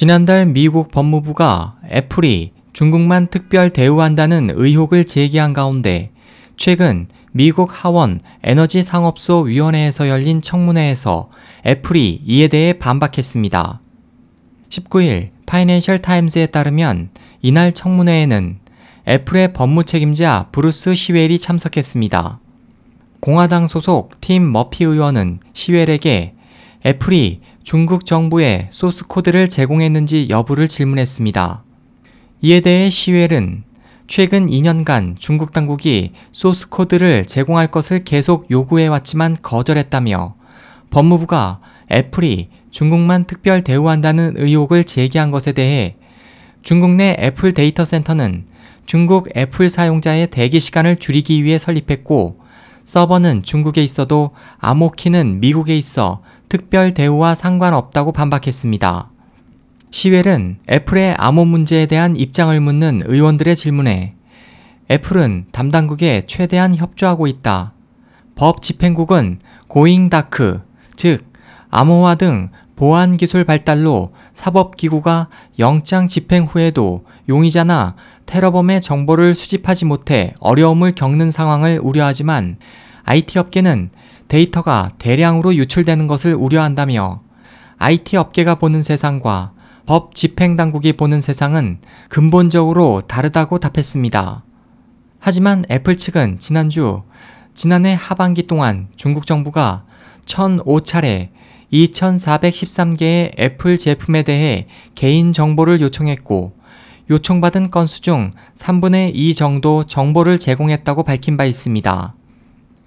지난달 미국 법무부가 애플이 중국만 특별 대우한다는 의혹을 제기한 가운데 최근 미국 하원 에너지 상업 소위원회에서 열린 청문회에서 애플이 이에 대해 반박했습니다. 19일 파이낸셜 타임즈에 따르면 이날 청문회에는 애플의 법무 책임자 브루스 시웰이 참석했습니다. 공화당 소속 팀 머피 의원은 시웰에게 애플이 중국 정부에 소스 코드를 제공했는지 여부를 질문했습니다. 이에 대해 시웰은 최근 2년간 중국 당국이 소스 코드를 제공할 것을 계속 요구해왔지만 거절했다며 법무부가 애플이 중국만 특별 대우한다는 의혹을 제기한 것에 대해 중국 내 애플 데이터 센터는 중국 애플 사용자의 대기 시간을 줄이기 위해 설립했고 서버는 중국에 있어도 암호키는 미국에 있어 특별 대우와 상관없다고 반박했습니다. 시웰은 애플의 암호 문제에 대한 입장을 묻는 의원들의 질문에 애플은 담당국에 최대한 협조하고 있다. 법 집행국은 고잉다크, 즉 암호화 등 보안 기술 발달로 사법기구가 영장 집행 후에도 용의자나 테러범의 정보를 수집하지 못해 어려움을 겪는 상황을 우려하지만 IT 업계는 데이터가 대량으로 유출되는 것을 우려한다며 IT 업계가 보는 세상과 법 집행 당국이 보는 세상은 근본적으로 다르다고 답했습니다. 하지만 애플 측은 지난주 지난해 하반기 동안 중국 정부가 1005차례 2413개의 애플 제품에 대해 개인 정보를 요청했고 요청받은 건수 중 3분의 2 정도 정보를 제공했다고 밝힌 바 있습니다.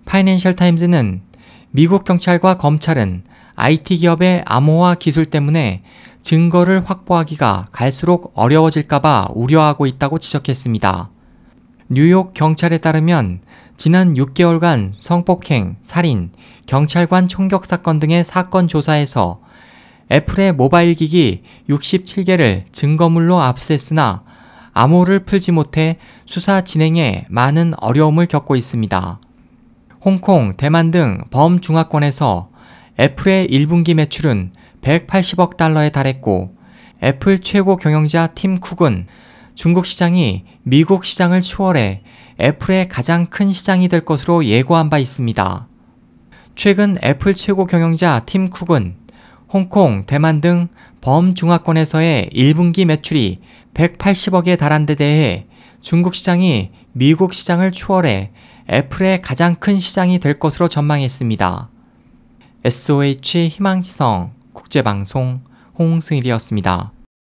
파이낸셜 타임즈는 미국 경찰과 검찰은 IT 기업의 암호화 기술 때문에 증거를 확보하기가 갈수록 어려워질까봐 우려하고 있다고 지적했습니다. 뉴욕 경찰에 따르면 지난 6개월간 성폭행, 살인, 경찰관 총격 사건 등의 사건 조사에서 애플의 모바일 기기 67개를 증거물로 압수했으나 암호를 풀지 못해 수사 진행에 많은 어려움을 겪고 있습니다. 홍콩, 대만 등 범중화권에서 애플의 1분기 매출은 180억 달러에 달했고 애플 최고 경영자 팀 쿡은 중국 시장이 미국 시장을 추월해 애플의 가장 큰 시장이 될 것으로 예고한 바 있습니다. 최근 애플 최고 경영자 팀 쿡은 홍콩, 대만 등 범중화권에서의 1분기 매출이 180억에 달한 데 대해 중국 시장이 미국 시장을 추월해 애플의 가장 큰 시장이 될 것으로 전망했습니다. SOH 희망지성 국제방송 홍승일이었습니다.